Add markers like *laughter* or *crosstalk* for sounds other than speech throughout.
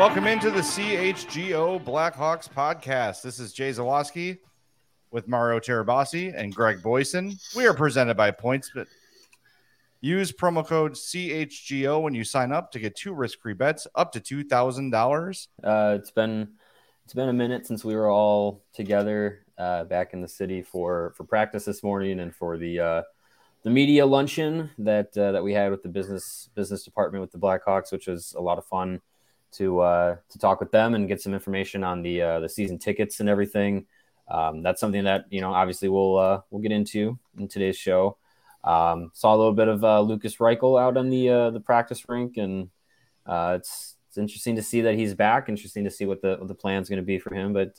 Welcome into the CHGO Blackhawks podcast. This is Jay Zawaski with Mario Tirabassi and Greg Boysen. We are presented by PointsBet. Use promo code CHGO when you sign up to get two risk-free bets up to two thousand dollars. Uh, it's been it's been a minute since we were all together uh, back in the city for for practice this morning and for the uh, the media luncheon that uh, that we had with the business business department with the Blackhawks, which was a lot of fun to uh, to talk with them and get some information on the uh, the season tickets and everything. Um, that's something that you know obviously we'll uh, we'll get into in today's show. Um, saw a little bit of uh, Lukas Reichel out on the uh, the practice rink, and uh, it's it's interesting to see that he's back. Interesting to see what the what the plan is going to be for him. But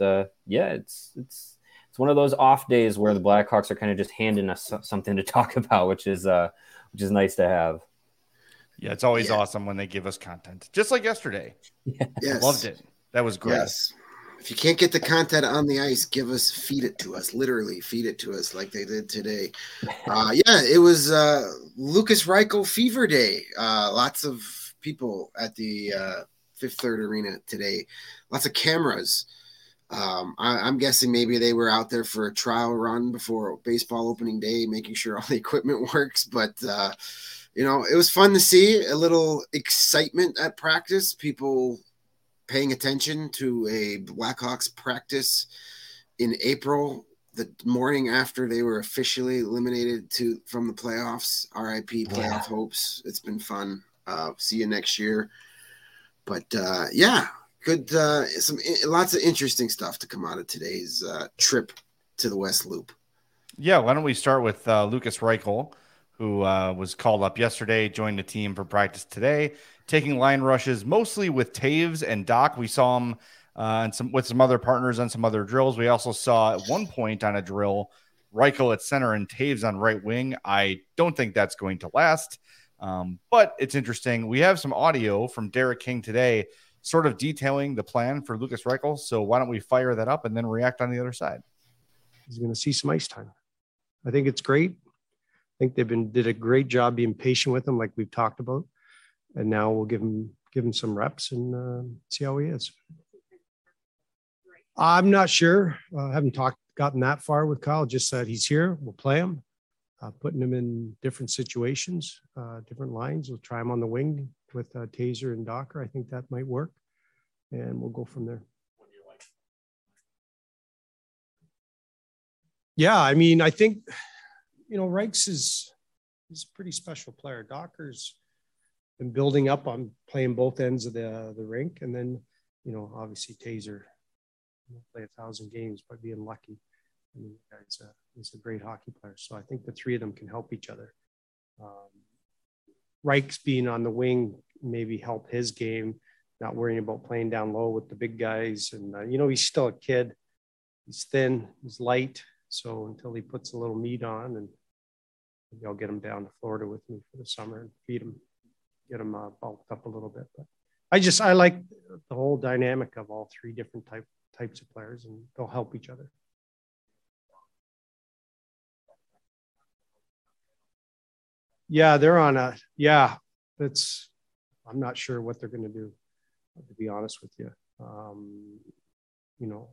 yeah, it's it's it's one of those off days where the Blackhawks are kind of just handing us something to *laughs* talk about, which is which is nice to have. Yeah, it's always Yeah. awesome when they give us content, just like yesterday. Yes. Loved it. That was great. Yes. If you can't get the content on the ice, give us, feed it to us. Literally, feed it to us like they did today. *laughs* Uh, yeah, it was uh, Lukas Reichel Fever Day. Uh, lots of people at the uh, Fifth Third Arena today. Lots of cameras. Um, I, I'm guessing maybe they were out there for a trial run before baseball opening day, making sure all the equipment *laughs* works. But uh, you know, it was fun to see a little excitement at practice. People paying attention to a Blackhawks practice in April, the morning after they were officially eliminated to from the playoffs. RIP playoff Yeah. hopes. It's been fun. Uh, see you next year. But uh, yeah, good. Uh, some lots of interesting stuff to come out of today's uh, trip to the West Loop. Yeah, why don't we start with uh, Lukas Reichel, who uh, was called up yesterday, joined the team for practice today, taking line rushes mostly with Toews and Dach. We saw him uh, and some with some other partners on some other drills. We also saw at one point on a drill Reichel at center and Toews on right wing. I don't think that's going to last, um, but it's interesting. We have some audio from Derek King today, sort of detailing the plan for Lukas Reichel. So why don't we fire that up and then react on the other side? he's going to see some ice time. I think it's great. I think they've been did a great job being patient with him, like we've talked about. And now we'll give him give him some reps and uh, see how he is. I'm not sure. Uh, haven't talked gotten that far with Kyle. Just said he's here. We'll play him, uh, putting him in different situations, uh, different lines. We'll try him on the wing with uh, Tazer and Docker. I think that might work, and we'll go from there. Yeah, I mean, I think you know Reichs is is a pretty special player. Docker's been building up on playing both ends of the the rink, and then you know obviously Tazer play a thousand games by being lucky. I mean, guy's a he's a great hockey player, so I think the three of them can help each other. Um, Reichs being on the wing maybe help his game, not worrying about playing down low with the big guys, and uh, you know he's still a kid. He's thin, he's light, so until he puts a little meat on, and maybe I'll get them down to Florida with me for the summer and feed them, get them uh, bulked up a little bit. But I just I like the whole dynamic of all three different type types of players, and they'll help each other. Yeah, they're on a yeah. That's I'm not sure what they're going to do, to be honest with you. Um, you know,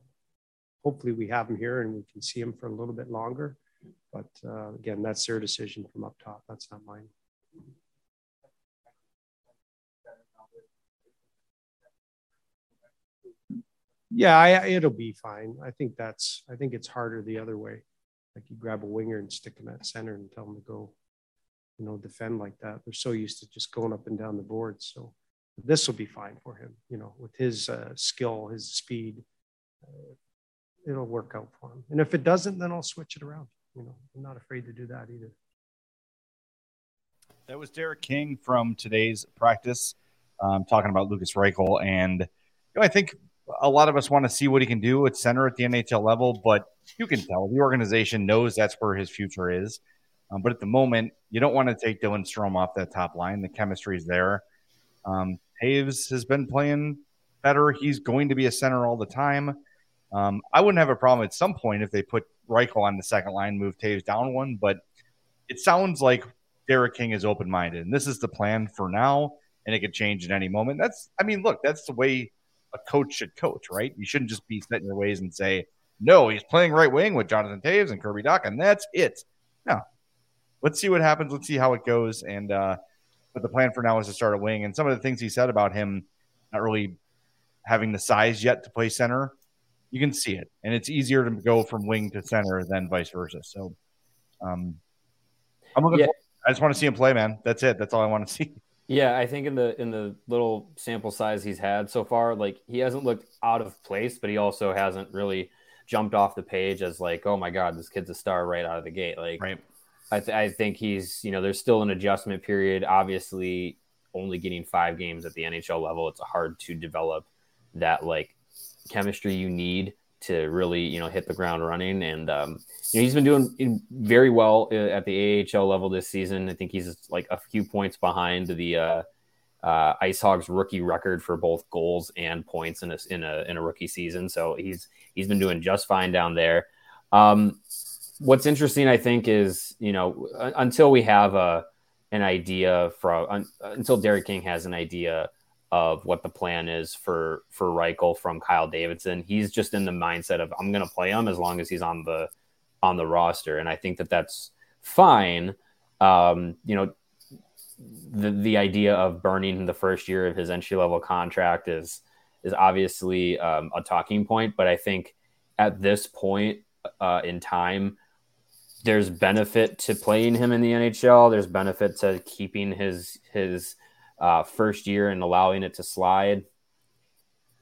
hopefully we have them here and we can see them for a little bit longer. But uh, again, that's their decision from up top. That's not mine. yeah, I, it'll be fine. I think that's. I think it's harder the other way. Like you grab a winger and stick him at center and tell him to go, you know, defend like that. They're so used to just going up and down the board. So this will be fine for him. You know, with his uh, skill, his speed, uh, it'll work out for him. And if it doesn't, then I'll switch it around. You know, I'm not afraid to do that either. That was Derek King from today's practice, um, talking about Lukas Reichel. And you know, I think a lot of us want to see what he can do at center at the NHL level, but you can tell the organization knows that's where his future is. Um, but at the moment, you don't want to take Dylan Strome off that top line. The chemistry is there. Um, has been playing better. He's going to be a center all the time. Um, I wouldn't have a problem at some point if they put Reichel on the second line, move Toews down one, but it sounds like Derek King is open minded, and this is the plan for now, and it could change at any moment. That's, I mean, look, that's the way a coach should coach, right? You shouldn't just be set in your ways and say, no, he's playing right wing with Jonathan Toews and Kirby Dach, and that's it. No, let's see what happens. Let's see how it goes. And uh, but the plan for now is to start a wing. And some of the things he said about him not really having the size yet to play center, you can see it, and it's easier to go from wing to center than vice versa. So, um, I'm looking. Yeah. I just want to see him play, man. That's it. That's all I want to *laughs* see. Yeah, I think in the in the little sample size he's had so far, like he hasn't looked out of place, but he also hasn't really jumped off the page as like, oh my god, this kid's a star right out of the gate. Like, right. I, th- I think he's you know there's still an adjustment period. Obviously, only getting five games at the NHL level, it's hard to develop that like chemistry you need to really you know hit the ground running. And um, you know he's been doing very well uh, at the AHL level this season. I think he's like a few points behind the uh, uh, Ice Hogs rookie record for both goals and points in a, in a in a rookie season. So he's he's been doing just fine down there. Um, what's interesting, I think, is you know until we have a an idea from un, until Derek King has an idea of what the plan is for for Reichel from Kyle Davidson. He's just in the mindset of I'm going to play him as long as he's on the on the roster, and I think that that's fine. Um, you know, the the idea of burning the first year of his entry level contract is is obviously um, a talking point, but I think at this point uh, in time, there's benefit to playing him in the NHL. There's benefit to keeping his his uh, first year and allowing it to slide.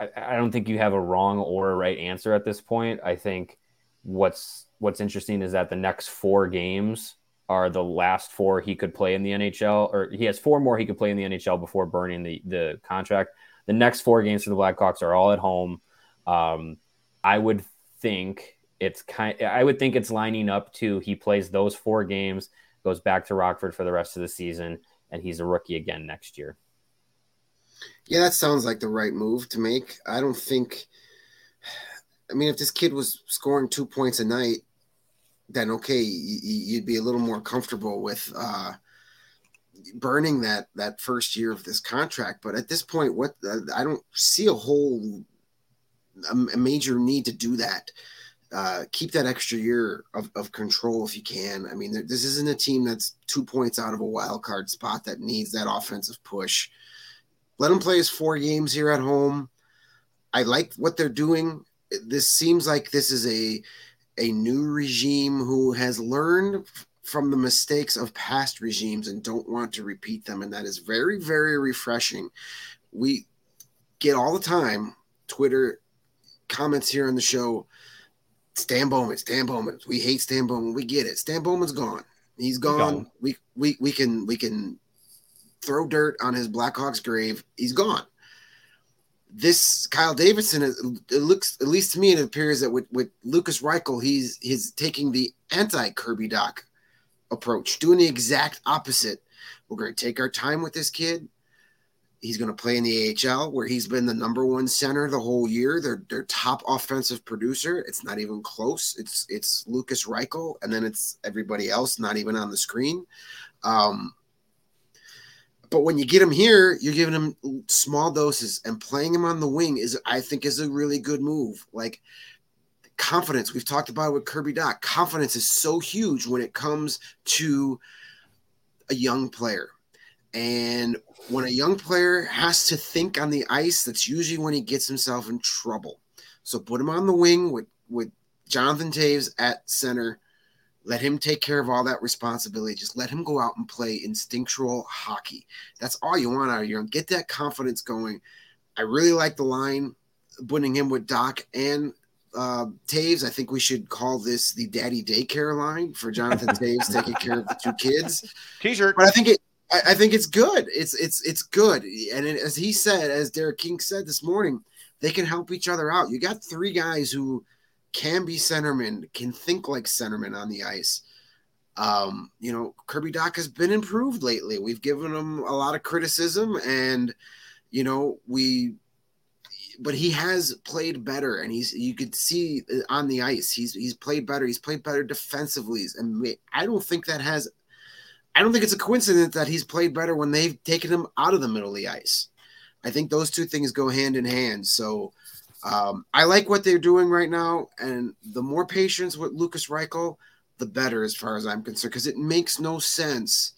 I, I don't think you have a wrong or a right answer at this point. I think what's what's interesting is that the next four games are the last four he could play in the NHL, or he has four more he could play in the NHL before burning the the contract. The next four games for the Blackhawks are all at home. Um, I would think it's kind. I would think it's lining up to he plays those four games, goes back to Rockford for the rest of the season, and he's a rookie again next year. Yeah, that sounds like the right move to make. I don't think. I mean, if this kid was scoring two points a night, then okay, you'd be a little more comfortable with uh, burning that that first year of this contract. But at this point, what I don't see a whole a major need to do that uh, keep that extra year of, of control if you can. I mean, this isn't a team that's two points out of a wild card spot that needs that offensive push. Let them play his four games here at home. I like what they're doing. This seems like this is a a new regime who has learned from the mistakes of past regimes and don't want to repeat them, and that is very very refreshing. We get all the time Twitter comments here on the show Stan Bowman, Stan Bowman. We hate Stan Bowman. We get it. Stan Bowman's gone. He's gone. gone. We we we can we can throw dirt on his Blackhawks grave. He's gone. This Kyle Davidson, it, it looks at least to me, it appears that with, with Lukas Reichel, he's he's taking the anti Kirby Dach approach, doing the exact opposite. We're going to take our time with this kid. He's going to play in the AHL where he's been the number one center the whole year. Their their top offensive producer. It's not even close. It's it's Lukas Reichel, and then it's everybody else not even on the screen. Um, but when you get him here, you're giving him small doses, and playing him on the wing is, I think, is a really good move. Like confidence, we've talked about with Kirby Dach. Confidence is so huge when it comes to a young player And when a young player has to think on the ice, that's usually when he gets himself in trouble. So put him on the wing with, with Jonathan Toews at center. Let him take care of all that responsibility. Just let him go out and play instinctual hockey. That's all you want out of your Get that confidence going. I really like the line, putting him with Dach and uh, Toews. I think we should call this the daddy daycare line for Jonathan *laughs* Toews taking care of the two kids. T-shirt. But I think it. I, I think it's good. It's it's it's good. And it, as he said, as Derek King said this morning, they can help each other out. You got three guys who can be centermen, can think like centermen on the ice. Um, you know, Kirby Dach has been improved lately. We've given him a lot of criticism, and you know, we but he has played better and he's you could see on the ice he's he's played better he's played better defensively and i don't think that has i don't think it's a coincidence that he's played better when they've taken him out of the middle of the ice i think those two things go hand in hand so um, i like what they're doing right now and the more patience with Lukas Reichel the better as far as i'm concerned because it makes no sense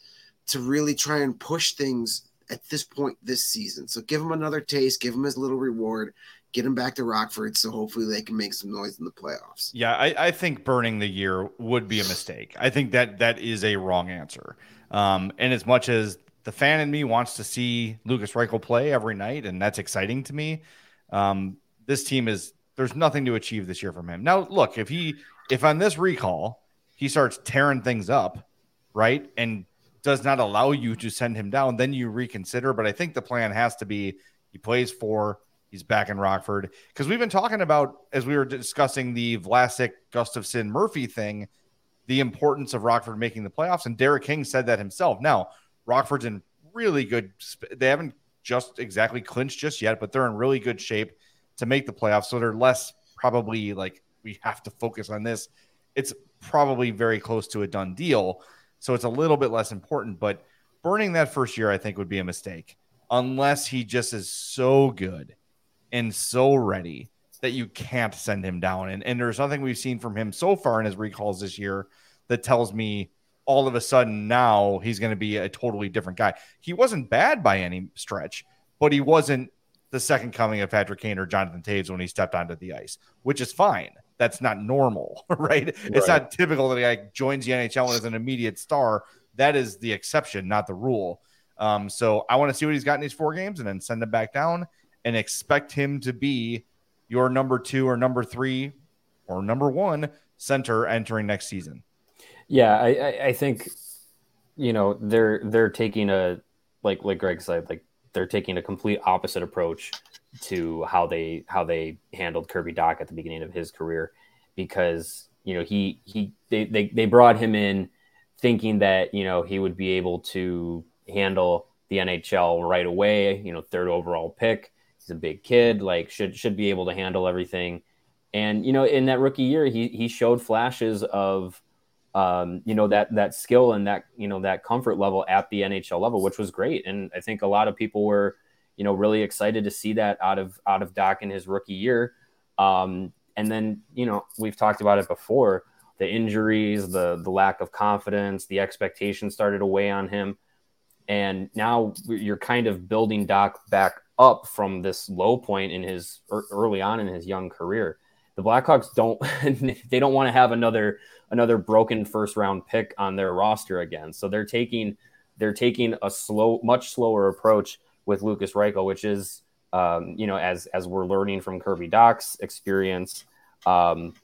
to really try and push things at this point this season. So give him another taste, give him his little reward, get him back to Rockford so hopefully they can make some noise in the playoffs. Yeah, I, I think burning the year would be a mistake. I think that that is a wrong answer. Um, and as much as the fan in me wants to see Lukas Reichel play every night, and that's exciting to me, um, this team is there's nothing to achieve this year from him. Now, look, if he if on this recall he starts tearing things up, right, and does not allow you to send him down, then you reconsider. But I think the plan has to be he plays four, he's back in Rockford. Because we've been talking about, as we were discussing the Vlasic, Gustafsson, Murphy thing, the importance of Rockford making the playoffs. And Derek King said that himself. Now, Rockford's in really good, they haven't just exactly clinched just yet, but they're in really good shape to make the playoffs. So they're less probably like we have to focus on this. It's probably very close to a done deal. So it's a little bit less important. But burning that first year, I think, would be a mistake unless he just is so good and so ready that you can't send him down. And, and there's nothing we've seen from him so far in his recalls this year that tells me all of a sudden now he's going to be a totally different guy. He wasn't bad by any stretch, but he wasn't the second coming of Patrick Kane or Jonathan Toews when he stepped onto the ice, which is fine that's not normal, right? *laughs* right? It's not typical that a guy joins the NHL as an immediate star. That is the exception, not the rule. Um, so I want to see what he's got in these four games and then send him back down and expect him to be your number two or number three or number one center entering next season. Yeah, I, I think you know they're they're taking a like like Greg said, like they're taking a complete opposite approach to how they how they handled Kirby Dach at the beginning of his career because you know he he they, they, they brought him in thinking that you know he would be able to handle the NHL right away you know third overall pick he's a big kid like should should be able to handle everything and you know in that rookie year he he showed flashes of um, you know that that skill and that you know that comfort level at the NHL level which was great and I think a lot of people were you know, really excited to see that out of out of Dach in his rookie year. Um, and then, you know, we've talked about it before. The injuries, the the lack of confidence, the expectations started to weigh on him. And now you're kind of building Dach back up from this low point in his early on in his young career. The Blackhawks don't *laughs* they don't want to have another another broken first round pick on their roster again. So they're taking they're taking a slow much slower approach with Lukas Reichel, which is um, you know as as we're learning from Kirby Dach's experience, um,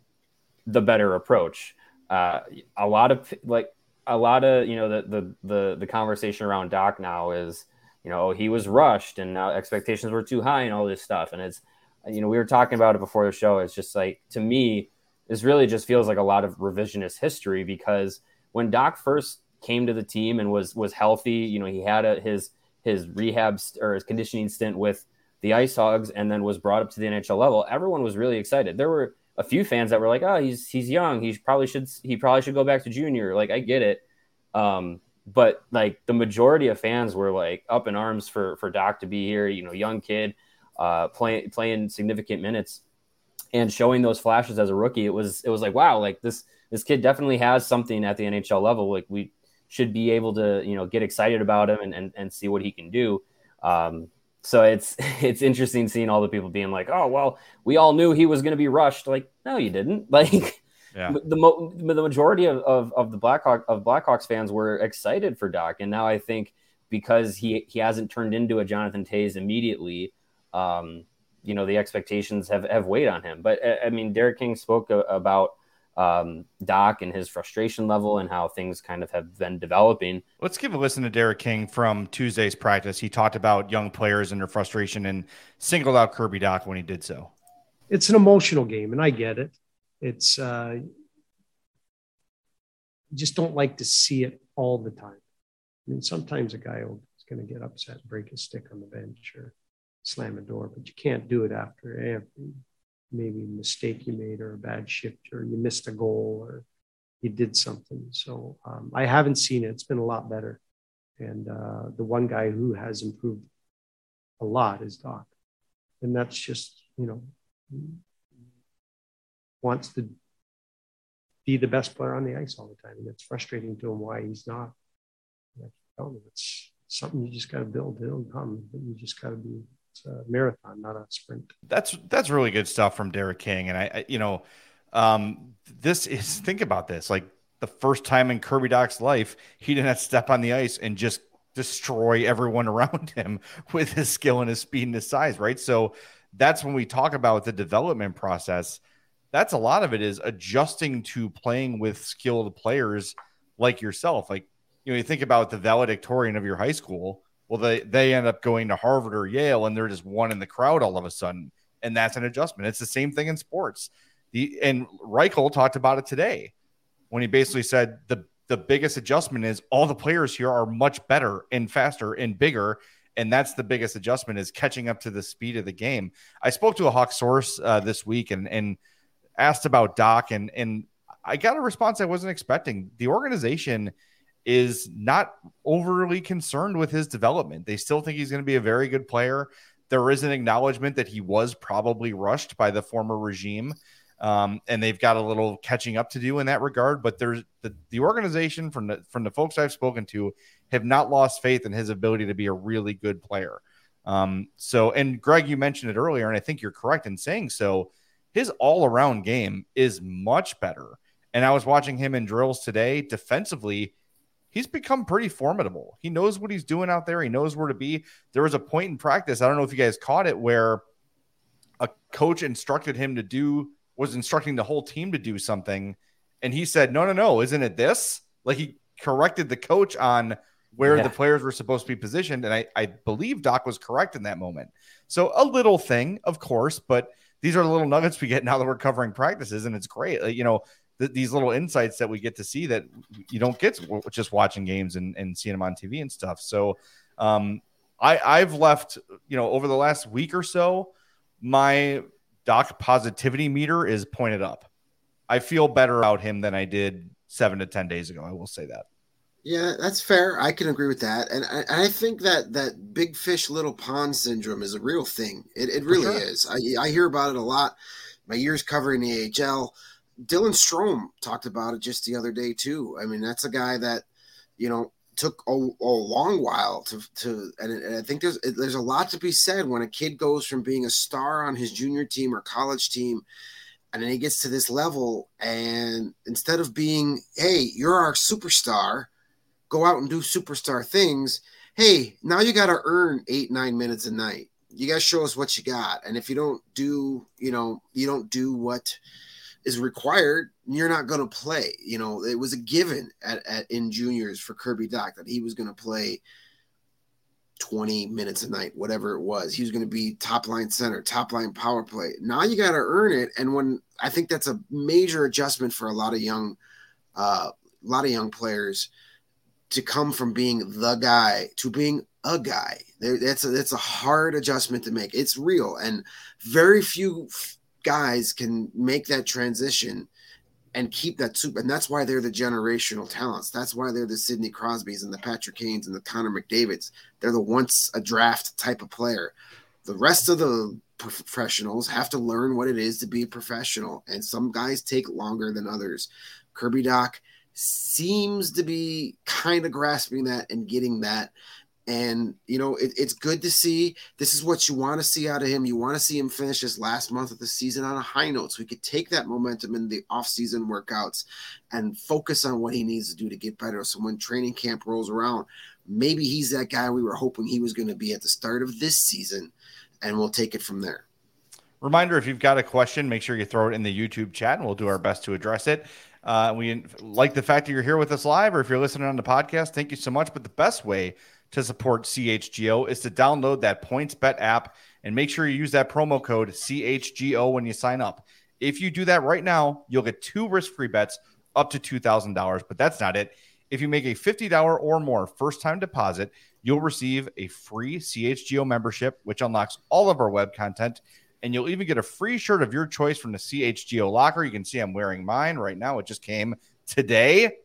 the better approach. Uh, a lot of like a lot of you know the the the, the conversation around Dach now is you know he was rushed and now expectations were too high and all this stuff and it's you know we were talking about it before the show it's just like to me this really just feels like a lot of revisionist history because when Dach first came to the team and was was healthy you know he had a, his his rehab st- or his conditioning stint with the Ice Hogs and then was brought up to the NHL level, everyone was really excited. There were a few fans that were like, "Oh, he's he's young. He probably should he probably should go back to junior." Like I get it. Um, but like the majority of fans were like up in arms for for Dach to be here, you know, young kid, uh, playing playing significant minutes and showing those flashes as a rookie. It was it was like, wow, like this this kid definitely has something at the NHL level. Like we should be able to you know get excited about him and and, and see what he can do. Um, so it's *laughs* it's interesting seeing all the people being like, oh well, we all knew he was going to be rushed. Like, no, you didn't. *laughs* Like. Yeah. The, mo- the majority of, of, of the Blackhawk of Blackhawks fans were excited for Dach, and now I think because he he hasn't turned into a Jonathan Toews immediately, um, you know the expectations have have weighed on him. But I mean, Derek King spoke about um, Dach and his frustration level and how things kind of have been developing. Let's give a listen to Derek King from Tuesday's practice. He talked about young players and their frustration and singled out Kirby Dach when he did so. It's an emotional game, and I get it. It's uh, just don't like to see it all the time. I mean, sometimes a guy is going to get upset, break his stick on the bench, or slam a door, but you can't do it after every maybe mistake you made or a bad shift or you missed a goal or you did something. So um, I haven't seen it. It's been a lot better. And uh, the one guy who has improved a lot is Dach. And that's just, you know, wants to be the best player on the ice all the time. And it's frustrating to him why he's not. It's something you just got to build. It'll come. but You just got to be it's a marathon, not a sprint. That's that's really good stuff from Derek King, and I, I you know, um, this is think about this like the first time in Kirby Dach's life he didn't step on the ice and just destroy everyone *laughs* around him with his skill and his speed and his size, right? So that's when we talk about the development process. That's a lot of it is adjusting to playing with skilled players like yourself. Like, you know, you think about the valedictorian of your high school well, they they end up going to Harvard or Yale, and they're just one in the crowd all of a sudden, and that's an adjustment. It's the same thing in sports. The and Reichel talked about it today when he basically said the the biggest adjustment is all the players here are much better and faster and bigger, and that's the biggest adjustment is catching up to the speed of the game. I spoke to a Hawk source uh, this week and and asked about Dach, and and I got a response I wasn't expecting. The organization is not overly concerned with his development. They still think he's going to be a very good player. There is an acknowledgement that he was probably rushed by the former regime. Um, and they've got a little catching up to do in that regard. But there's the, the organization from the from the folks I've spoken to have not lost faith in his ability to be a really good player. Um, so, and Greg, you mentioned it earlier, and I think you're correct in saying so. His all around game is much better. And I was watching him in drills today. Defensively, he's become pretty formidable. He knows what he's doing out there. He knows where to be. There was a point in practice, I don't know if you guys caught it, where a coach instructed him to do was instructing the whole team to do something, and he said, "No, no, no, isn't it this?" Like he corrected the coach on where yeah. the players were supposed to be positioned, and I, I believe Dach was correct in that moment. So a little thing, of course, but these are the little nuggets we get now that we're covering practices, and it's great. Like, you know, th- these little insights that we get to see that you don't get just watching games and, and seeing them on TV and stuff. So um, I, I've left, you know, over the last week or so, my Dach positivity meter is pointed up. I feel better about him than I did seven to 10 days ago. I will say that. Yeah, that's fair. I can agree with that, and I, I, think that that big fish, little pond syndrome is a real thing. It, it really sure. is. I, I hear about it a lot. My years covering the AHL, Dylan Strome talked about it just the other day too. I mean, that's a guy that you know took a, a long while to to, and, and I think there's there's a lot to be said when a kid goes from being a star on his junior team or college team, and then he gets to this level, and instead of being, hey, you're our superstar, go out and do superstar things. Hey, now you got to earn eight nine minutes a night. You got to show us what you got, and if you don't do, you know, you don't do what is required, you're not going to play. You know, it was a given at, at in juniors for Kirby Dach that he was going to play 20 minutes a night, whatever it was. He was going to be top line center, top line power play. Now you got to earn it. And when I think that's a major adjustment for a lot of young, uh, a lot of young players to come from being the guy to being a guy. There, that's a, that's a hard adjustment to make. It's real, and very few guys can make that transition and keep that soup. And that's why they're the generational talents. That's why they're the Sidney Crosbys and the Patrick Kanes and the Connor McDavids. They're the once a draft type of player. The rest of the professionals have to learn what it is to be a professional. And some guys take longer than others. Kirby Dach seems to be kind of grasping that and getting that. And, you know, it, it's good to see. This is what you want to see out of him. You want to see him finish his last month of the season on a high note so we could take that momentum in the offseason workouts and focus on what he needs to do to get better. So when training camp rolls around, maybe he's that guy we were hoping he was going to be at the start of this season, and we'll take it from there. Reminder if you've got a question, make sure you throw it in the YouTube chat and we'll do our best to address it. Uh, we like the fact that you're here with us live, or if you're listening on the podcast, thank you so much. But the best way to support CHGO is to download that PointsBet app and make sure you use that promo code CHGO when you sign up. If you do that right now, you'll get two risk free bets up to $2,000. But that's not it. If you make a $50 or more first time deposit, you'll receive a free CHGO membership, which unlocks all of our web content and you'll even get a free shirt of your choice from the CHGO locker. You can see I'm wearing mine right now. It just came today.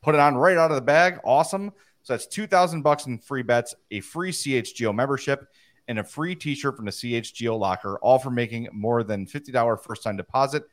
Put it on right out of the bag. Awesome. So that's 2000 bucks in free bets, a free CHGO membership, and a free t-shirt from the CHGO locker, all for making more than $50 first-time deposit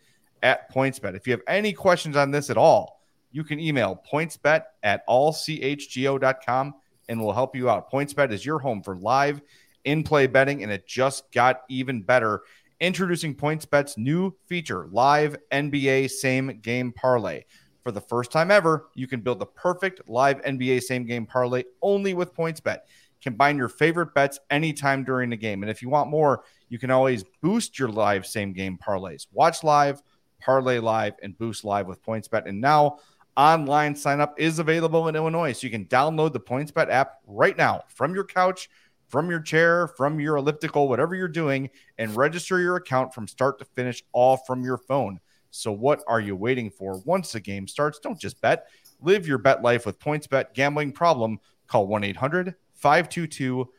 at PointsBet. If you have any questions on this at all, you can email pointsbet at allchgo.com and we'll help you out. PointsBet is your home for live in play betting, and it just got even better. Introducing PointsBet's new feature, live NBA same game parlay. For the first time ever, you can build the perfect live NBA same game parlay only with PointsBet. Combine your favorite bets anytime during the game. And if you want more, you can always boost your live same game parlays. Watch live, parlay live, and boost live with PointsBet. And now, online sign up is available in Illinois. So you can download the PointsBet app right now from your couch from your chair, from your elliptical, whatever you're doing, and register your account from start to finish, all from your phone. So, what are you waiting for? Once the game starts, don't just bet. Live your bet life with PointsBet. Gambling problem? Call 1 800 522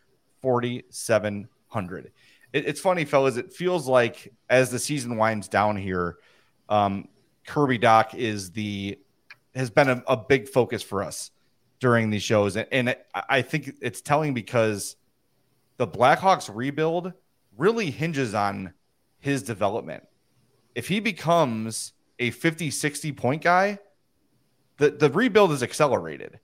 4700. It's funny, fellas. It feels like as the season winds down here, um, Kirby Dach is the has been a, a, big focus for us during these shows, and, and I think it's telling because the Blackhawks rebuild really hinges on his development. If he becomes a 50, 60 point guy, the, the rebuild is accelerated,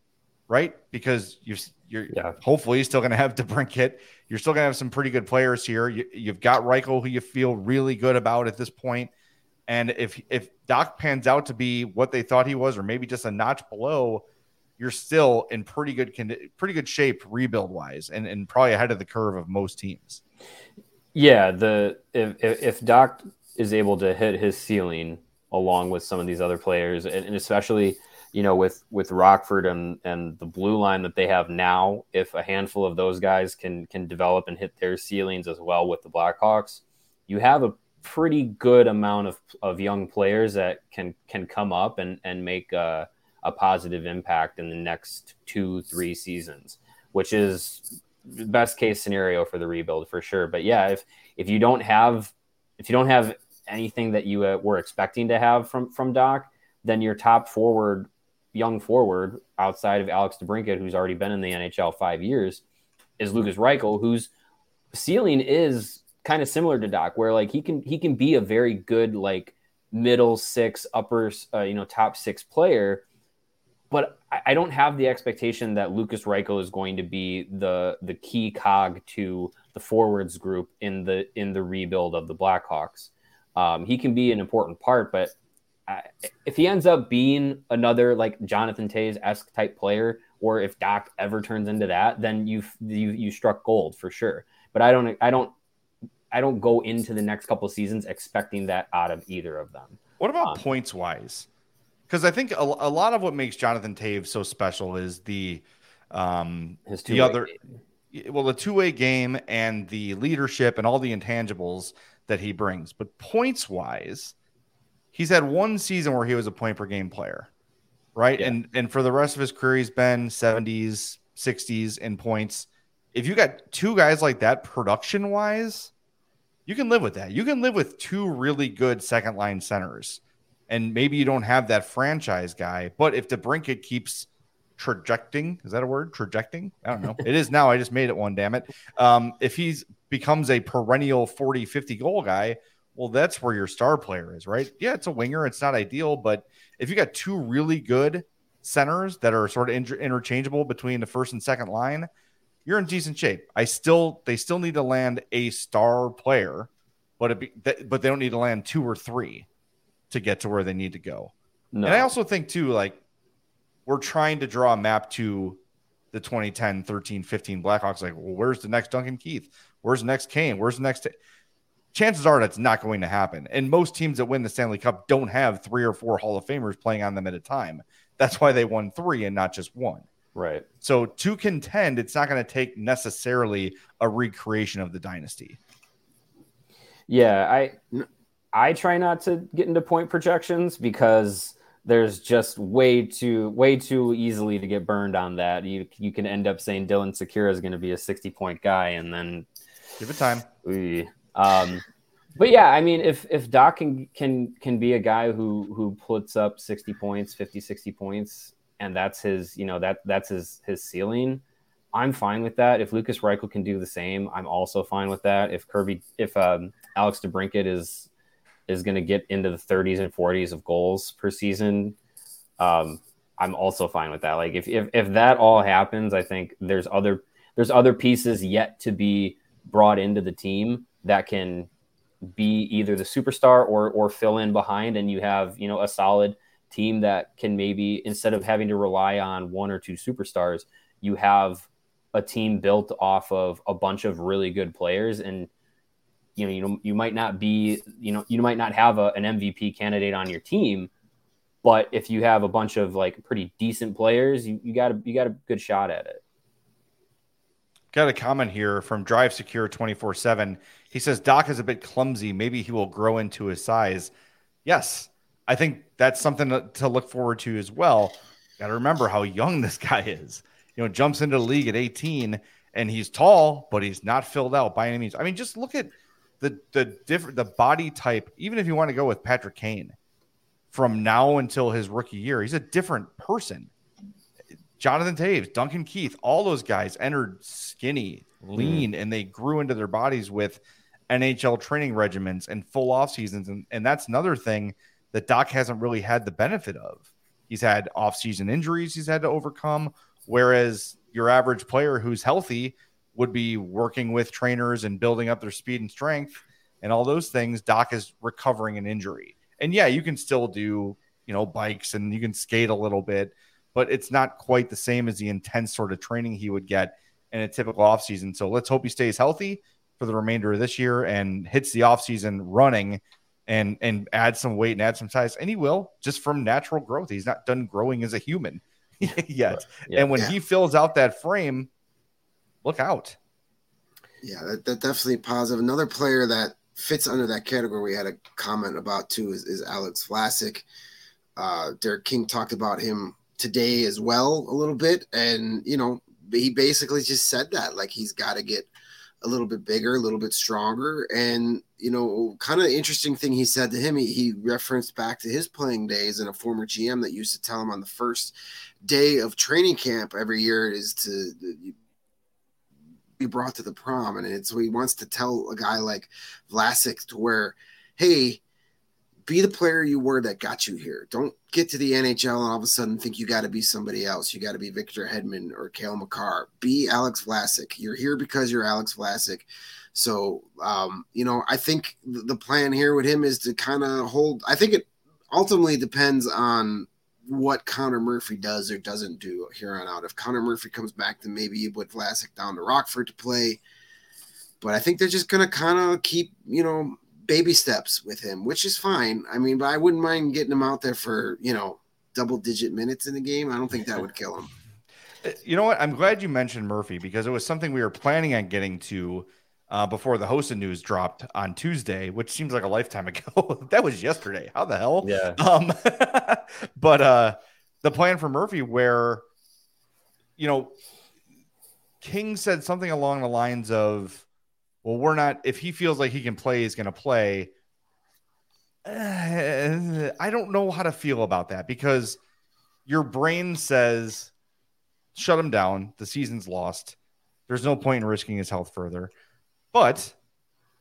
right? Because you, you're yeah. hopefully still going to have DeBrincat. You're still going *laughs* to have some pretty good players here. You, have got Reichel, who you feel really good about at this point. And if if Dach pans out to be what they thought he was, or maybe just a notch below, you're still in pretty good pretty good shape rebuild wise, and, and probably ahead of the curve of most teams. Yeah, the if if Dach is able to hit his ceiling along with some of these other players, and, and especially you know with with Rockford and and the blue line that they have now, if a handful of those guys can can develop and hit their ceilings as well with the Blackhawks, you have a pretty good amount of, of young players that can can come up and and make uh, a positive impact in the next two, three seasons, which is best case scenario for the rebuild for sure. But yeah, if if you don't have if you don't have anything that you uh, were expecting to have from from Dach, then your top forward, young forward outside of Alex DeBrincat, who's already been in the NHL five years, is Lukas Reichel, whose ceiling is kind of similar to Dach, where like he can he can be a very good like middle six, upper uh, you know top six player but I don't have the expectation that Lukas Reichel is going to be the the key cog to the forwards group in the in the rebuild of the Blackhawks. Um, he can be an important part, but I, if he ends up being another like Jonathan Toews esque type player, or if Dach ever turns into that, then you've you you struck gold for sure. But I don't I don't I don't go into the next couple seasons expecting that out of either of them. What about um, points wise? Because I think a, a, lot of what makes Jonathan Toews so special is the um His the other game. well the two way game and the leadership and all the intangibles that he brings. But points wise, he's had one season where he was a point per game player, right? Yeah. And and for the rest of his career, he's been seventies, sixties in points. If you got two guys like that production wise, you can live with that. You can live with two really good second line centers and maybe you don't have that franchise guy. But if DeBrincat keeps trajecting, is that a word? Trajecting? I don't know. it is now. I just made it one, damn it. Um, if he's becomes a perennial 40, 50 goal guy, well, that's where your star player is, right? Yeah, it's a winger. It's not ideal, but if you got two really good centers that are sort of inter- interchangeable between the first and second line, you're in decent shape. I still they still need to land a star player, but be, but they don't need to land two or three to get to where they need to go. No. And I also think too like we're trying to draw a map to the 2010, 13, 15 Blackhawks like, well, where's the next Duncan Keith? Where's the next Kane? Where's the next t-? chances are that's not going to happen. And most teams that win the Stanley Cup don't have three or four Hall of Famers playing on them at a time. That's why they won three and not just one. Right. So to contend, it's not going to take necessarily a recreation of the dynasty. Yeah, I I try not to get into point projections because there's just way too way too easily to get burned on that. You you can end up saying Dylan Sikura is going to be a 60 point guy and then give it time. Um, but yeah, I mean, if if Dach can can can be a guy who who puts up 60 points, 50, 60 points, and that's his, you know, that that's his his ceiling, I'm fine with that. If Lukas Reichel can do the same, I'm also fine with that. If Kirby, if um, Alex DeBrincat is is going to get into the 30s and 40s of goals per season, um, I'm also fine with that. Like if, if if that all happens, I think there's other there's other pieces yet to be brought into the team that can be either the superstar or or fill in behind and you have you know a solid team that can maybe instead of having to rely on one or two superstars you have a team built off of a bunch of really good players and you know you know you might not be you know you might not have a, an MVP candidate on your team but if you have a bunch of like pretty decent players you, you got a you got a good shot at it Got a comment here from Drive Secure 24 7. He says, Dach is a bit clumsy. Maybe he will grow into his size. Yes, I think that's something to, to look forward to as well. Got to remember how young this *laughs* guy is. You know, jumps into the league at 18 and he's tall, but he's not filled out by any means. I mean, just look at the the different the body type. Even if you want to go with Patrick Kane, from now until his rookie year, he's a different person. Jonathan Toews, Duncan Keith, all those guys entered skinny, lean, mm. and they grew into their bodies with NHL training regimens and full off seasons. And, and that's another thing that Dach hasn't really had the benefit of. He's had off season injuries he's had to overcome, whereas your average player who's healthy would be working with trainers and building up their speed and strength and all those things. Dach is recovering an injury. And yeah, you can still do, you know, bikes and you can skate a little bit but it's not quite the same as the intense sort of training he would get in a typical offseason. So let's hope he stays healthy for the remainder of this year and hits the offseason running and and add some weight and add some size. And he will just from natural growth. He's not done growing as a human *laughs* yet. Yeah. And when yeah. he fills out that frame, look out. Yeah, that, that definitely positive. Another player that fits under that category we had a comment about too is, is Alex Vlasic. Uh, Derek King talked about him today as well a little bit and you know he basically just said that like he's got to get a little bit bigger a little bit stronger and you know kind of interesting thing he said to him he, he referenced back to his playing days and a former gm that used to tell him on the first day of training camp every year is to be brought to the prom and so he wants to tell a guy like Vlasic to where hey be the player you were that got you here. Don't get to the NHL and all of a sudden think you got to be somebody else. You got to be Victor Hedman or Cale Makar. Be Alex Vlasic. You're here because you're Alex Vlasic. So, um, you know, I think the plan here with him is to kind of hold. I think it ultimately depends on what Connor Murphy does or doesn't do here on out. If Connor Murphy comes back, then maybe you put Vlasic down to Rockford to play. But I think they're just going to kind of keep, you know, baby steps with him, which is fine. I mean, but I wouldn't mind getting him out there for, you know, double digit minutes in the game. I don't think that would kill him. *laughs* You know what? I'm glad you mentioned Murphy because it was something we were planning on getting to uh, before the Hossa news dropped on Tuesday, which seems like a lifetime *laughs* ago. that was yesterday. How the hell? Yeah. Um, *laughs* but uh, the plan for Murphy, where, you know, King said something along the lines of, well, we're not, if he feels like he can play, he's going to play. Uh, I don't know how to feel about that because your brain says, shut him down. The season's lost. There's no point in risking his health further. But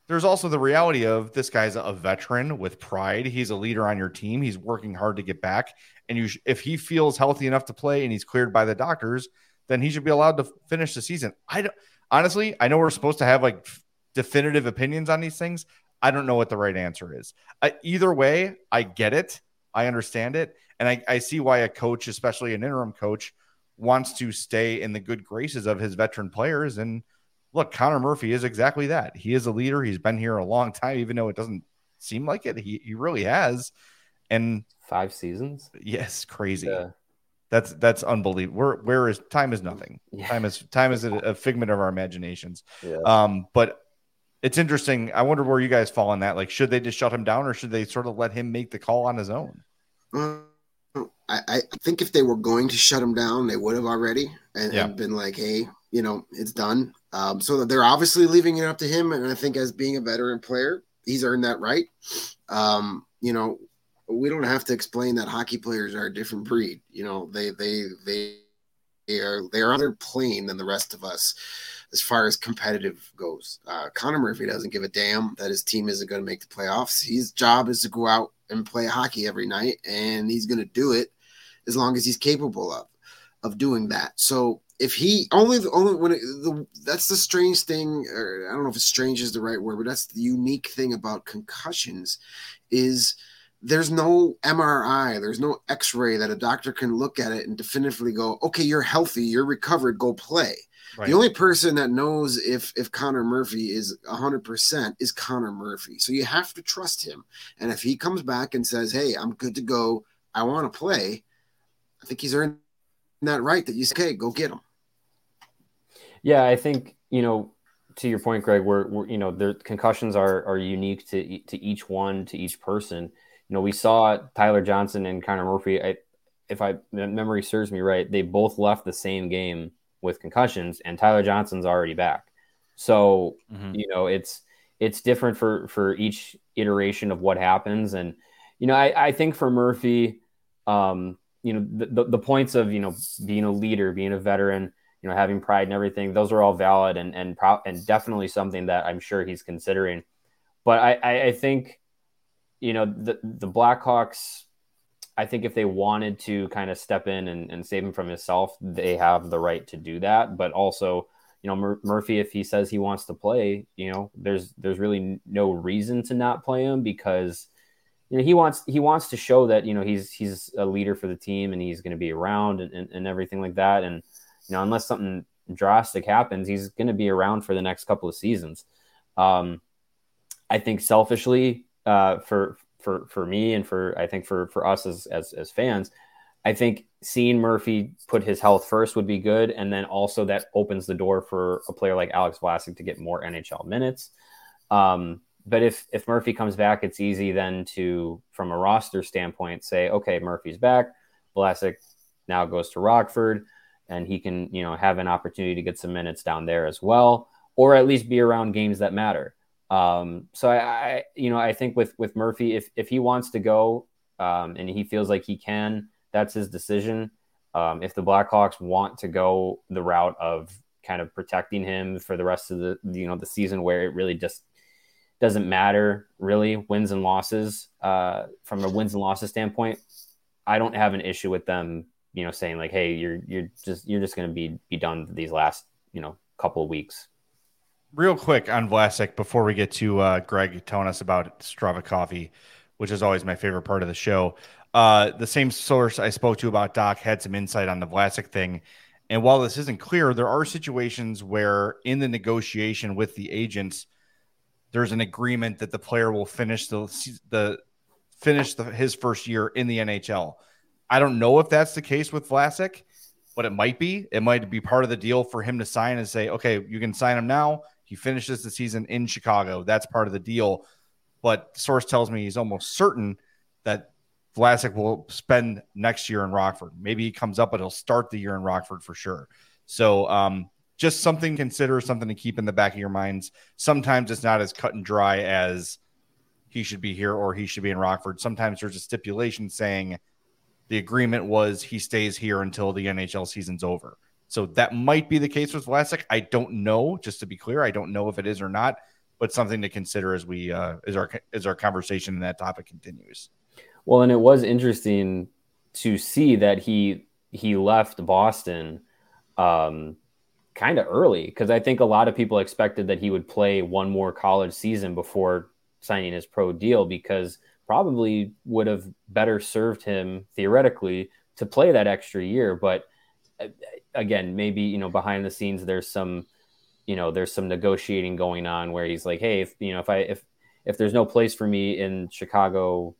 there's also the reality of this guy's a veteran with pride. He's a leader on your team. He's working hard to get back. And you, sh- if he feels healthy enough to play and he's cleared by the doctors, then he should be allowed to finish the season. I don't, honestly, I know we're supposed to have like definitive opinions on these things. I don't know what the right answer is. Either way, I get it. I understand it. And I, I see why a coach, especially an interim coach, wants to stay in the good graces of his veteran players and look, Connor Murphy is exactly that. He is a leader. He's been here a long time, even though it doesn't seem like it. He he really has. And five seasons. Yes, crazy. Yeah. That's that's unbelievable. Where where is time is nothing. Yeah. Time is time is a, a, figment of our imaginations. Yeah. Um, but it's interesting. I wonder where you guys fall on that. Like, should they just shut him down, or should they sort of let him make the call on his own? I, I think if they were going to shut him down, they would have already and, yeah. and been like, "Hey, you know, it's done. Um, so they're obviously leaving it up to him. And I think as being a veteran player, he's earned that right. Um, you know, we don't have to explain that hockey players are a different breed. You know, they they they they are they are on their plane than the rest of us as far as competitive goes. Uh, Connor Murphy doesn't give a damn that his team isn't going to make the playoffs. His job is to go out and play hockey every night, and he's going to do it as long as he's capable of of doing that. So if he only only when it, the that's the strange thing or i don't know if strange is the right word but that's the unique thing about concussions is there's no mri there's no x-ray that a doctor can look at it and definitively go okay you're healthy you're recovered go play. Right. the only person that knows if if connor murphy is 100% is connor murphy. So you have to trust him. And if he comes back and says hey i'm good to go. I want to play i think he's earned that right that you say okay go get him yeah, I think you know to your point, Greg, we're, we're you know the concussions are are unique to to each one to each person. You know, we saw Tyler Johnson and Connor Murphy. I, if I memory serves me right, they both left the same game with concussions, and Tyler Johnson's already back. So mm-hmm. you know, it's it's different for for each iteration of what happens, and you know, I, I think for Murphy, um, you know, the, the, the points of you know being a leader, being a veteran you know, having pride and everything, those are all valid and and pro- and definitely something that I'm sure he's considering. But I, I, I think, you know, the the Blackhawks, I think if they wanted to kind of step in and, and save him from himself, they have the right to do that. But also, you know, Mur- Murphy, if he says he wants to play, you know, there's there's really no reason to not play him because you know he wants he wants to show that you know he's he's a leader for the team and he's going to be around and, and, and everything like that and you know, unless something drastic happens, he's going to be around for the next couple of seasons. Um, I think selfishly, uh, for for for me and for I think for for us as as, as fans, I think seeing Murphy put his health first would be good, and then also that opens the door for a player like Alex Vlasic to get more NHL minutes. Um, but if if Murphy comes back, it's easy then to, from a roster standpoint, say, okay, Murphy's back. Vlasic now goes to Rockford and he can, you know, have an opportunity to get some minutes down there as well, or at least be around games that matter. Um, so I, I, you know, I think with with Murphy, if if he wants to go um, and he feels like he can, that's his decision. Um, if the Blackhawks want to go the route of kind of protecting him for the rest of the you know the season, where it really just doesn't matter really wins and losses uh, from a wins and losses standpoint, I don't have an issue with them you know, saying like, "Hey, you're you're just you're just going to be be done these last you know couple of weeks." Real quick on Vlasic before we get to uh, Greg telling us about Strava coffee, which is always my favorite part of the show. Uh, the same source I spoke to about Dach had some insight on the Vlasic thing. And while this isn't clear, there are situations where in the negotiation with the agents, there's an agreement that the player will finish the the finish the, his first year in the NHL. I don't know if that's the case with Vlasic, but it might be. It might be part of the deal for him to sign and say, okay, you can sign him now. He finishes the season in Chicago. That's part of the deal. But source tells me he's almost certain that Vlasic will spend next year in Rockford. Maybe he comes up, but he'll start the year in Rockford for sure. So um, just something to consider, something to keep in the back of your minds. Sometimes it's not as cut and dry as he should be here or he should be in Rockford. Sometimes there's a stipulation saying the agreement was he stays here until the NHL season's over. So that might be the case with Vlasic. I don't know. Just to be clear, I don't know if it is or not. but something to consider as we uh, as our as our conversation in that topic continues. Well, and it was interesting to see that he he left Boston um, kind of early because I think a lot of people expected that he would play one more college season before signing his pro deal because probably would have better served him theoretically to play that extra year. But uh, again, maybe you know behind the scenes there's some you know there's some negotiating going on where he's like, hey, if you know if I if if there's no place for me in Chicago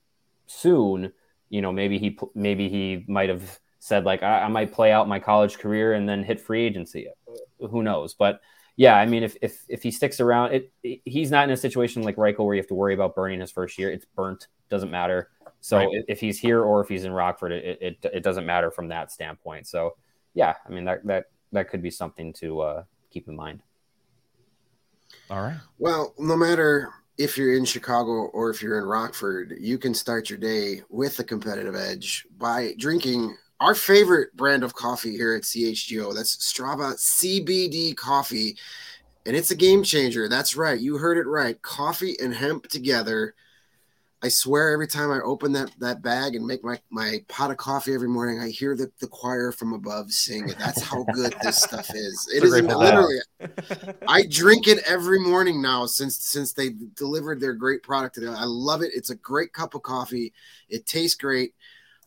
soon, you know maybe he maybe he might have said like I, I might play out my college career and then hit free agency. Who knows? But yeah, I mean, if if if he sticks around, it, it, he's not in a situation like Reichel where you have to worry about burning his first year. It's burnt, doesn't matter. So right. if he's here or if he's in Rockford, it, it it doesn't matter from that standpoint. So yeah, I mean that that that could be something to uh, keep in mind. All right. Well, no matter if you're in Chicago or if you're in Rockford, you can start your day with a competitive edge by drinking our favorite brand of coffee here at CHGO. That's Strava CBD coffee. And it's a game changer. That's right. You heard it right. Coffee and hemp together. I swear every time I open that, that bag and make my, my pot of coffee every morning, I hear the, the choir from above sing it. That's how good this stuff is. *laughs* It is literally *laughs* I drink it every morning now since since they delivered their great product today. I love it. It's a great cup of coffee. It tastes great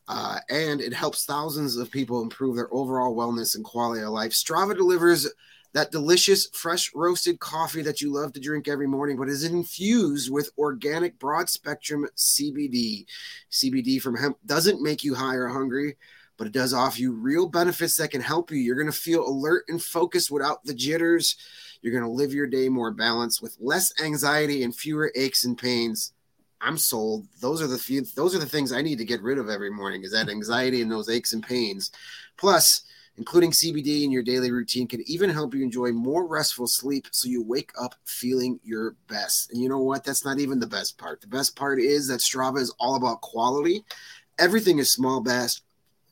uh, and it helps thousands of people improve their overall wellness and quality of life. Strava delivers that delicious, fresh roasted coffee that you love to drink every morning, but is infused with organic, broad spectrum CBD. CBD from hemp doesn't make you high or hungry, but it does offer you real benefits that can help you. You're going to feel alert and focused without the jitters. You're going to live your day more balanced with less anxiety and fewer aches and pains. I'm sold. Those are the few those are the things I need to get rid of every morning is that anxiety and those aches and pains. Plus, including CBD in your daily routine can even help you enjoy more restful sleep so you wake up feeling your best. And you know what? That's not even the best part. The best part is that Strava is all about quality. Everything is small batch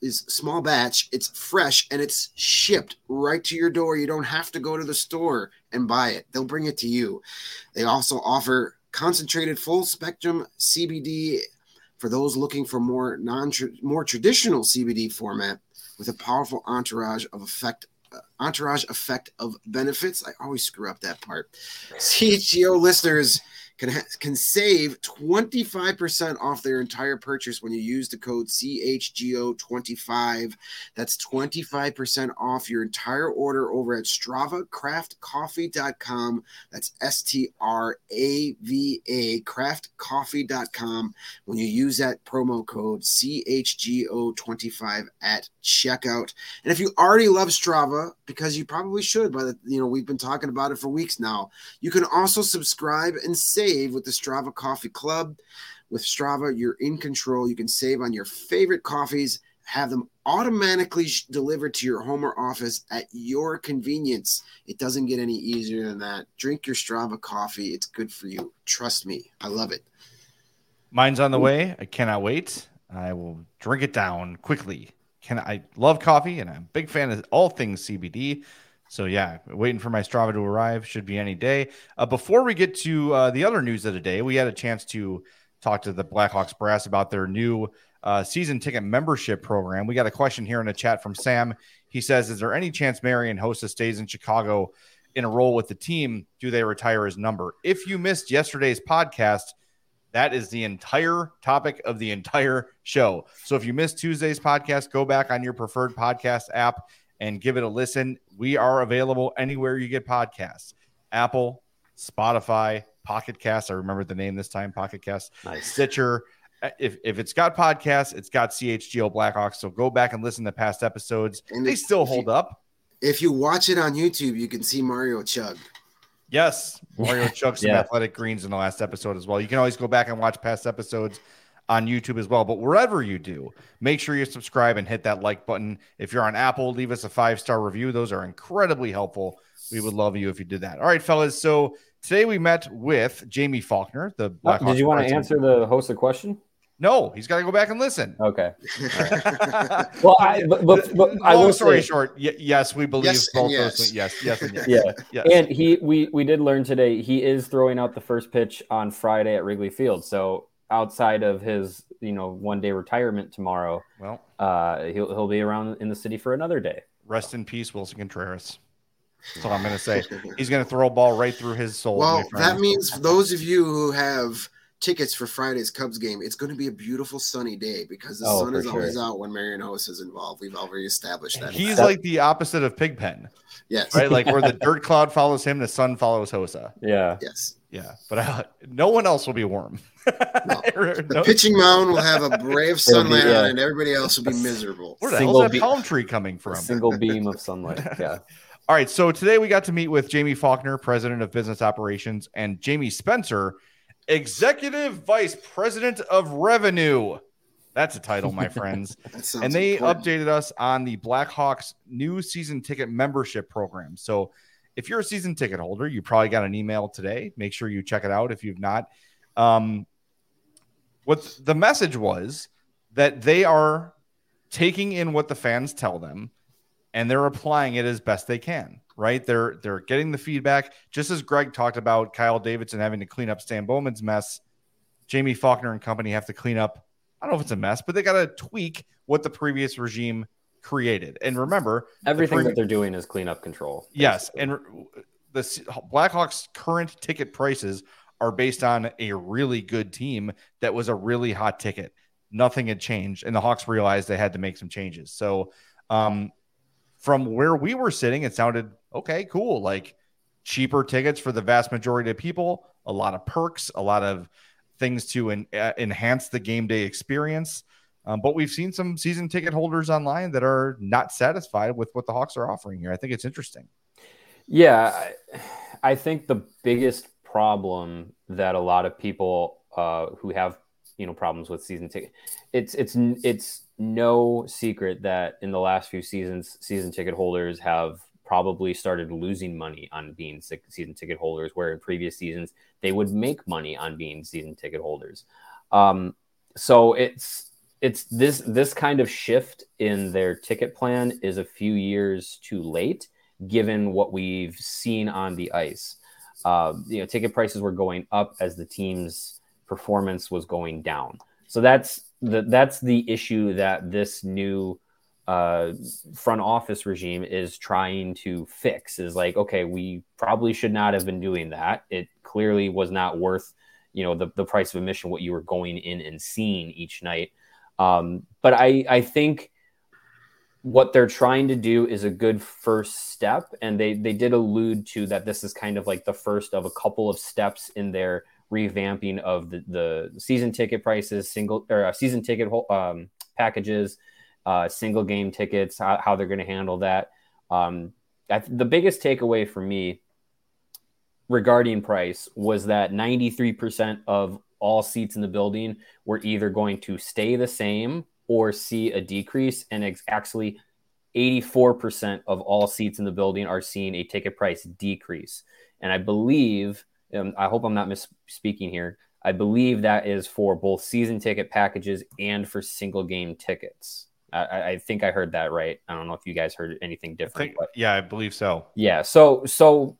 is small batch, it's fresh and it's shipped right to your door. You don't have to go to the store and buy it. They'll bring it to you. They also offer concentrated full spectrum CBD for those looking for more non more traditional CBD format with a powerful entourage of effect uh, entourage effect of benefits. I always screw up that part. *laughs* CHGO listeners can, can save 25% off their entire purchase when you use the code CHGO25. That's 25% off your entire order over at StravaCraftCoffee.com. That's S T R A V A craftcoffee.com when you use that promo code CHGO25 at checkout. And if you already love Strava, because you probably should, the you know, we've been talking about it for weeks now, you can also subscribe and save save with the Strava Coffee Club. With Strava, you're in control. You can save on your favorite coffees, have them automatically delivered to your home or office at your convenience. It doesn't get any easier than that. Drink your Strava coffee. It's good for you. Trust me. I love it. Mine's on the way. I cannot wait. I will drink it down quickly. Can I love coffee and I'm a big fan of all things CBD. So yeah, waiting for my Strava to arrive should be any day. Uh, before we get to uh, the other news of the day, we had a chance to talk to the Blackhawks brass about their new uh, season ticket membership program. We got a question here in the chat from Sam. He says, "Is there any chance Marian Hossa stays in Chicago in a role with the team? Do they retire his number?" If you missed yesterday's podcast, that is the entire topic of the entire show. So if you missed Tuesday's podcast, go back on your preferred podcast app and give it a listen. We are available anywhere you get podcasts Apple, Spotify, Pocket Cast. I remember the name this time Pocket Cast, nice. Stitcher. If, if it's got podcasts, it's got CHGO Blackhawks. So go back and listen to past episodes. And they still hold you, up. If you watch it on YouTube, you can see Mario Chug. Yes, Mario Chug some *laughs* yeah. athletic greens in the last episode as well. You can always go back and watch past episodes on YouTube as well. But wherever you do, make sure you subscribe and hit that like button. If you're on Apple, leave us a five star review. Those are incredibly helpful. We would love you if you did that. All right, fellas. So today we met with Jaime Faulkner, the Black. Oh, did you want to answer the Hossa question? No, he's got to go back and listen. Okay. *laughs* well, I, but, but, but I Long will story say, short, y- yes, we believe Yes both yes. those. Yes, yes, and *laughs* yes. yeah. yes. And he, we, we did learn today he is throwing out the first pitch on Friday at Wrigley Field. So outside of his, you know, one day retirement tomorrow, well, uh, he'll he'll be around in the city for another day. rest in peace, Willson Contreras. That's all I'm going to say. He's going to throw a ball right through his soul. Well, that means those of you who have tickets for Friday's Cubs game, it's going to be a beautiful sunny day because the Oh, sun for is always out when Marian Hossa is involved. We've already established that. he's like the opposite of Pigpen, yes, right? Like where the *laughs* dirt cloud follows him, the sun follows Hossa. Yeah. yes. Yeah, but uh, no one else will be warm. *laughs* The No- pitching mound will have a *laughs* ray of be- sunlight on it, and everybody else will be miserable. Where the Single hell's that be- palm tree coming from? A *laughs* from? single beam of sunlight. Yeah. All right, so today we got to meet with Jaime Faulkner, president of business operations, and Jamie Spencer, executive vice president of revenue. That's a title, my friends. And they important. updated us on the Blackhawks new season ticket membership program. So if you're a season ticket holder, you probably got an email today. Make sure you check it out if you've not. Um, what the message was that they are taking in what the fans tell them and they're applying it as best they can right they're they're getting the feedback just as greg talked about kyle davidson having to clean up stan bowman's mess jaime faulkner and company have to clean up i don't know if it's a mess but they got to tweak what the previous regime created and remember Everything previ- that they're doing is cleanup control. Yes, and the Blackhawks' current ticket prices are based on a really good team that was a really hot ticket. Nothing had changed, and the Hawks realized they had to make some changes. So, um, from where we were sitting, it sounded okay, cool, like cheaper tickets for the vast majority of people, a lot of perks, a lot of things to en- uh, enhance the game day experience. Um, but we've seen some season ticket holders online that are not satisfied with what the Hawks are offering here. I think it's interesting. Yeah, I, think the biggest problem that a lot of people uh, who have you know problems with season ticket, it's it's it's no secret that in the last few seasons, season ticket holders have probably started losing money on being season ticket holders, where in previous seasons they would make money on being season ticket holders. Um, so it's it's this this kind of shift in their ticket plan is a few years too late given what we've seen on the ice. Uh, you know, ticket prices were going up as the team's performance was going down. So that's the that's the issue that this new uh, front office regime is trying to fix. Is like, okay, we probably should not have been doing that. It clearly was not worth, you know, the the price of admission what you were going in and seeing each night. Um, but I I think what they're trying to do is a good first step. And they they did allude to that this is kind of like the first of a couple of steps in their revamping of the, the season ticket prices single or uh, season ticket um, packages uh, single game tickets how, how they're going to handle that. Um, I, the biggest takeaway for me regarding price was that 93% of all seats in the building were either going to stay the same or see a decrease. And it's actually 84% of all seats in the building are seeing a ticket price decrease. And I believe, um, I hope I'm not misspeaking here, I believe that is for both season ticket packages and for single game tickets. I, I- I think I heard that right. I don't know if you guys heard anything I different. think, but yeah, I believe so. yeah. So so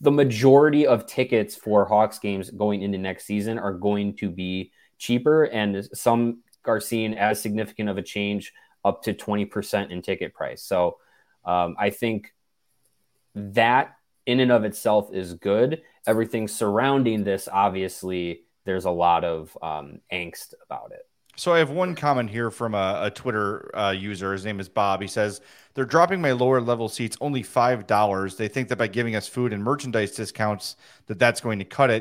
the majority of tickets for Hawks games going into next season are going to be cheaper, and some are seeing as significant of a change up to twenty percent in ticket price. So um, I think that in and of itself is good. Everything surrounding this, obviously, there's a lot of um, angst about it. So I have one comment here from a, a Twitter uh, user. His name is Bob. He says they're dropping my lower level seats only five dollars. They think that by giving us food and merchandise discounts, that that's going to cut it.